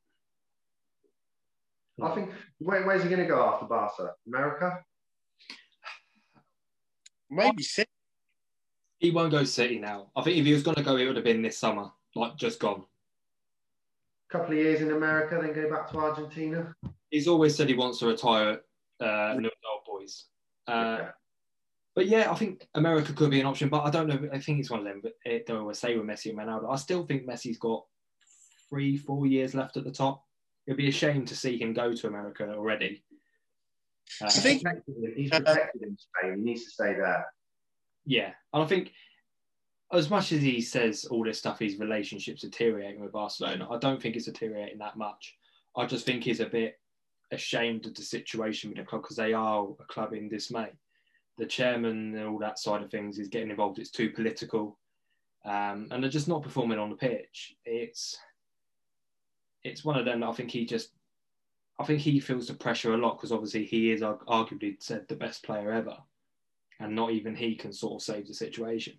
I think where, where's he going to go after Barca? America? Maybe City. He won't go City now. I think if he was going to go, it would have been this summer, like just gone. A couple of years in America, then go back to Argentina. He's always said he wants to retire uh, Newell's Old Boys. Uh, yeah. But yeah, I think America could be an option, but I don't know. I think it's one of them. But it, they always say with Messi and Ronaldo, I still think Messi's got three, four years left at the top it'd be a shame to see him go to America already. Uh, I think he's protected in Spain. He needs to stay there. Yeah, and I think as much as he says all this stuff, his relationship's deteriorating with Barcelona. I don't think it's deteriorating that much. I just think he's a bit ashamed of the situation with the club because they are a club in dismay. The chairman and all that side of things is getting involved. It's too political, um, and they're just not performing on the pitch. It's it's one of them that I think he just, I think he feels the pressure a lot because obviously he is arguably said the best player ever, and not even he can sort of save the situation.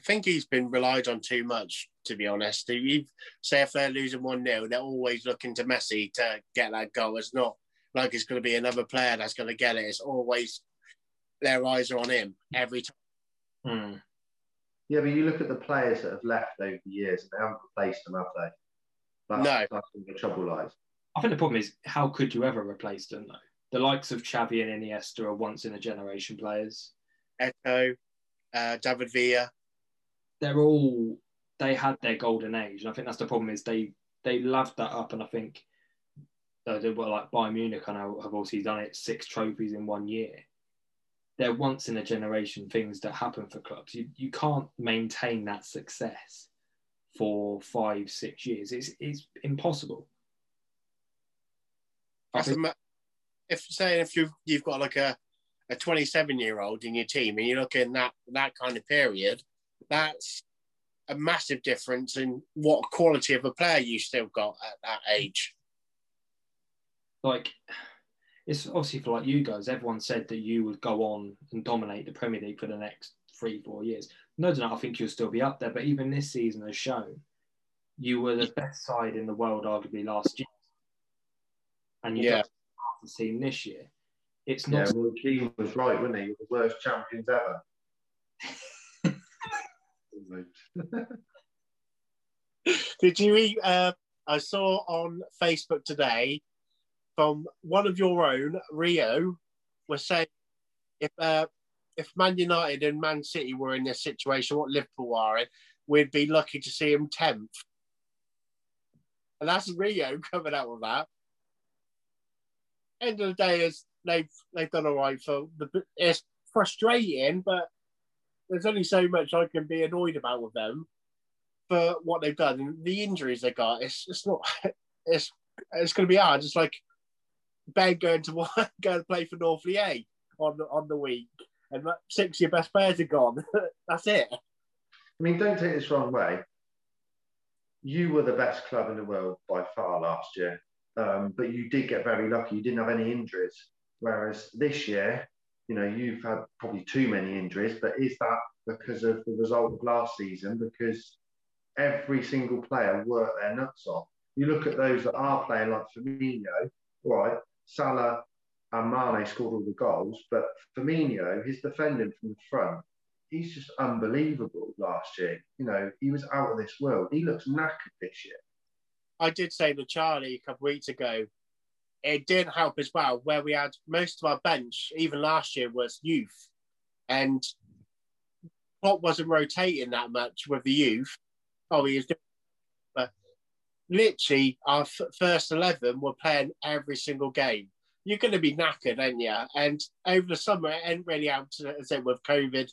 I think he's been relied on too much, to be honest. You say if they're losing 1 0, they're always looking to Messi to get that goal. It's not like it's going to be another player that's going to get it. It's always their eyes are on him every time. Hmm. Yeah, but you look at the players that have left over the years, and they haven't replaced them, have they? That's, no. That's where the trouble lies. I think the problem is, how could you ever replace them, though? The likes of Xavi and Iniesta are once in a generation players. Eto'o, uh, David Villa. They're all, they had their golden age. And I think that's the problem is they, they loved that up. And I think uh, they were like Bayern Munich, I know, have also done it, six trophies in one year they're once in a generation things that happen for clubs. You you can't maintain that success for five six years. It's it's impossible. Think, if say if you've you've got like a a 27 year old in your team and you're looking that that kind of period, that's a massive difference in what quality of a player you still got at that age. Like it's obviously for like you guys. Everyone said that you would go on and dominate the Premier League for the next three, four years. No doubt, I think you'll still be up there. But even this season has shown you were the best side in the world, arguably last year, and you Yeah. got the team this year. It's not. Yeah, well, Keane was right, wasn't he? He was the worst champions ever. [LAUGHS] [LAUGHS] Did you read? Uh, I saw on Facebook today from one of your own, Rio, was saying if uh, if Man United and Man City were in this situation, what Liverpool are in, we'd be lucky to see him tenth. And that's Rio [LAUGHS] coming out with that. End of the day is they've they've done all right for the. It's frustrating, but there's only so much I can be annoyed about with them for what they've done and the injuries they got. It's it's not [LAUGHS] it's it's going to be hard. It's like Ben going to [LAUGHS] go to play for North on the, on the week, and six of your best players are gone. [LAUGHS] That's it. I mean, don't take this wrong way. You were the best club in the world by far last year, um, but you did get very lucky. You didn't have any injuries. Whereas this year, you know, you've had probably too many injuries. But is that because of the result of last season? Because every single player worked their nuts off. You look at those that are playing like Firmino, right? Salah and Mane scored all the goals, but Firmino, his defending from the front, he's just unbelievable last year. You know, he was out of this world. He looks knackered this year. I did say to Charlie a couple of weeks ago, it didn't help as well, where we had most of our bench, even last year, was youth. And Klopp wasn't rotating that much with the youth. Oh, he was doing, but literally our f- first 11 were playing every single game. You're going to be knackered, aren't you? And over the summer, it ain't really out to, as I said, with COVID.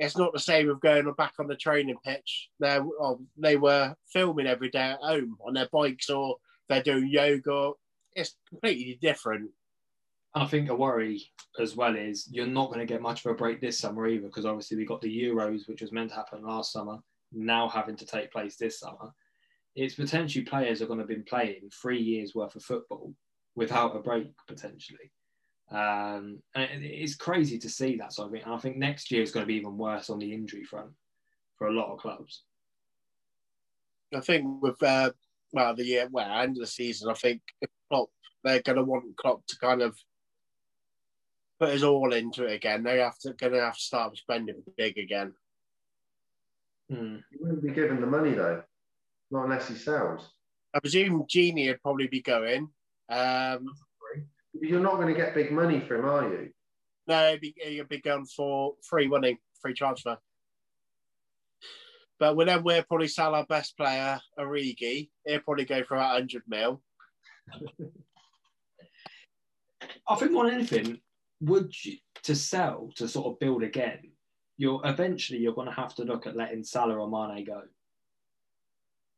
It's not the same with going back on the training pitch. They were filming every day at home on their bikes or they're doing yoga. It's completely different. And I think a worry as well is you're not going to get much of a break this summer either, because obviously we got the Euros, which was meant to happen last summer, now having to take place this summer. It's potentially players are going to have been playing three years worth of football without a break potentially. Um, and it's crazy to see that. So I mean, I think next year is going to be even worse on the injury front for a lot of clubs. I think with uh, well the year, well end of the season, I think if Klopp they're going to want Klopp to kind of put his all into it again. They have to going to have to start spending big again. Mm. He wouldn't be given the money though, not unless he sells. I presume Gini would probably be going. Um, You're not going to get big money for him, are you? no, he'd be, he'd be going for free winning, free transfer. But when then we'll probably sell our best player, Origi. He'll probably go for about 100 mil. I think more than anything, would you to sell to sort of build again? You're eventually you're going to have to look at letting Salah or Mane go.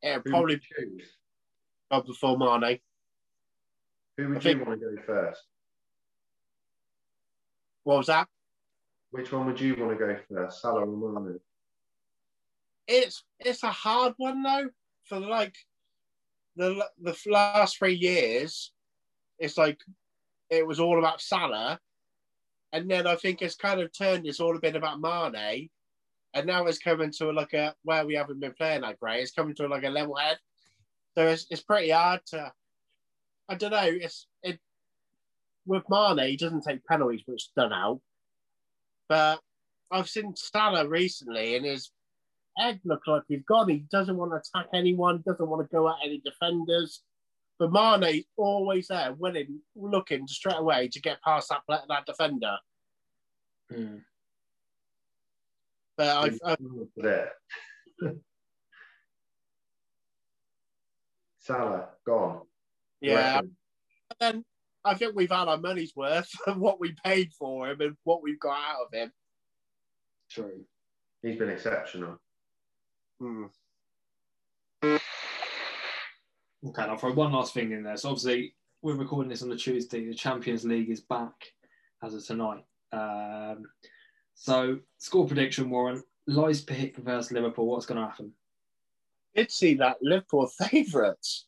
It'll Who probably would you choose? go before Mane. Who I would you think- want to go first? What was that? Which one would you want to go first, Salah or Mane? it's it's a hard one though for like the the last three years it's like it was all about Salah. And then I think it's kind of turned it's all been about Mane. And now it's coming to like a where we haven't been playing that great it's coming to like a level head. So it's, it's pretty hard to I don't know it's it with Mane he doesn't take penalties which done out but I've seen Salah recently and his head look like he's gone. He doesn't want to attack anyone, doesn't want to go at any defenders. But Mane's always there, willing, looking straight away to get past that that defender. Mm. But I've, There. [LAUGHS] Salah gone. yeah, then I think we've had our money's worth of what we paid for him and what we've got out of him. True. He's been exceptional. Hmm. Okay, I'll throw one last thing in there. So obviously we're recording this on the Tuesday. The Champions League is back as of tonight. Um, so score prediction, Warren. Leipzig versus Liverpool. What's going to happen? Did see that Liverpool [LAUGHS] favourites,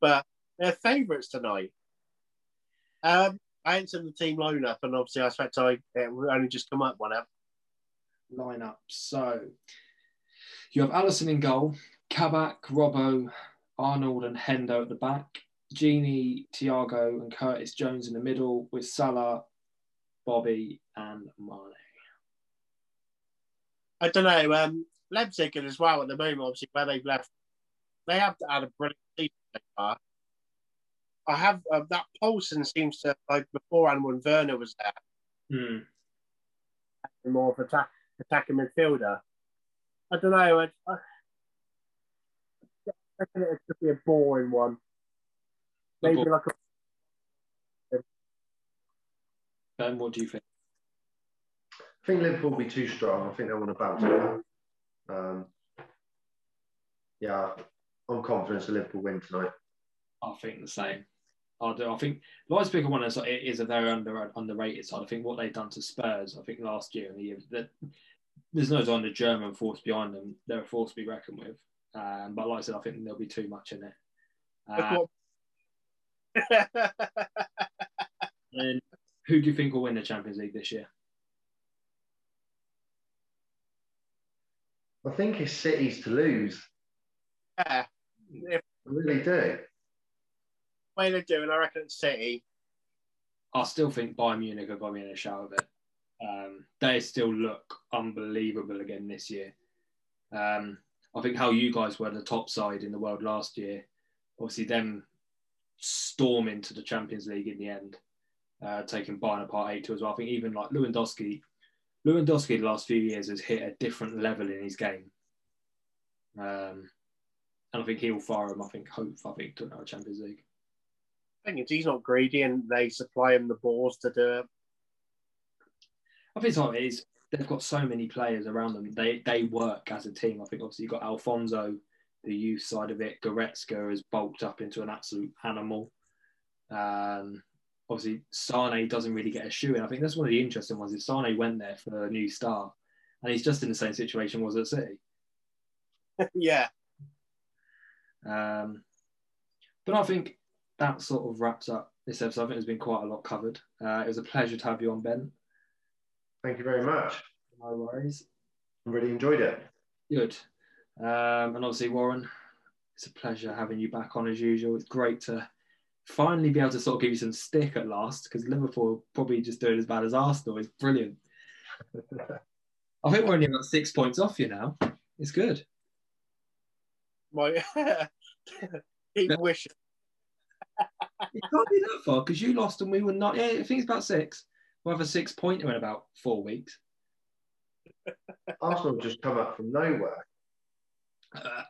but they're favourites tonight. Um, I entered the team lineup, and obviously I expect I it will only just come up one up. Lineup. So you have Alisson in goal, Kabak, Robbo, Arnold, and Hendo at the back. Gini, Thiago, and Curtis Jones in the middle, with Salah, Bobby, and Mane. I don't know. Um, Leipzig as well at the moment, obviously where they've left, they have had a brilliant season so far. I have uh, that Poulsen seems to like beforehand when Werner was there, Hmm. more of a attack attacking midfielder. I don't know. I, I, I reckon it could be a boring one. Maybe bo- like a Ben, what do you think? I think Liverpool will be too strong. I think they want to bounce back. Um, yeah, I'm confident that Liverpool win tonight. I think the same. I do. I think Leipzig are one of it is a very under underrated side. I think what they've done to Spurs, I think last year and the year that there's no doubt the German force behind them. They're a force to be reckoned with. Um, but like I said, I think there'll be too much in it. Uh, [LAUGHS] [LAUGHS] and who do you think will win the Champions League this year? I think it's City's to lose. yeah, I really do. Way they're doing, I reckon it's City. I still think Bayern Munich are going in a shout of it. Um, they still look unbelievable again this year. Um, I think how you guys were the top side in the world last year, obviously them storming to the Champions League in the end, uh, taking Bayern apart 8 2 as well. I think even like Lewandowski, Lewandowski the last few years has hit a different level in his game. Um, and I think he'll fire him, I think, hope, I think, to another Champions League. He's not greedy and they supply him the balls to do it. I think what it is. They've got so many players around them. They they work as a team. I think obviously you've got Alphonso, the youth side of it. Goretzka has bulked up into an absolute animal. Um, obviously Sane doesn't really get a shoe in. I think that's one of the interesting ones. Is Sane went there for a new start, and he's just in the same situation was at City. [LAUGHS] yeah. Um, but I think that sort of wraps up this episode. I think there's been quite a lot covered. Uh, it was a pleasure to have you on, Ben. Thank you very much. No worries. I really enjoyed it. Good. Um, and obviously, Warren, it's a pleasure having you back on as usual. It's great to finally be able to sort of give you some stick at last because Liverpool probably just doing as bad as Arsenal. It's brilliant. [LAUGHS] I think we're only about six points off you now. It's good. My [LAUGHS] keep wishing. It can't be that far because you lost and we were not. Yeah, I think it's about six. We'll have a six pointer in about four weeks. Arsenal just come up from nowhere. Uh,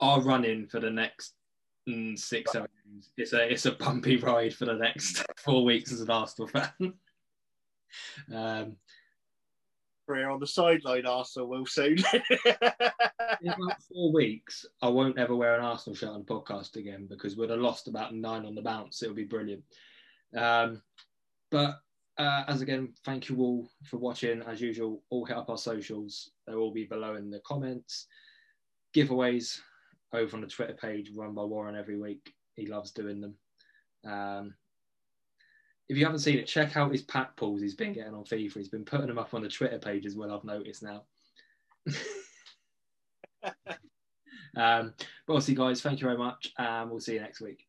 our run in for the next mm, six, seven games. It's a it's a bumpy ride for the next [LAUGHS] four weeks as an Arsenal fan. [LAUGHS] um, Career on the sideline, Arsenal will soon. [LAUGHS] in about four weeks, I won't ever wear an Arsenal shirt on the podcast again because we'd have lost about nine on the bounce. It'll be brilliant. Um, but uh, as again, thank you all for watching. As usual, all hit up our socials. They'll all be below in the comments. Giveaways over on the Twitter page run by Warren every week. He loves doing them. Um, if you haven't seen it, check out his pack pulls he's been getting on FIFA. He's been putting them up on the Twitter page as well, I've noticed now. [LAUGHS] um, but obviously, guys, thank you very much. And we'll see you next week.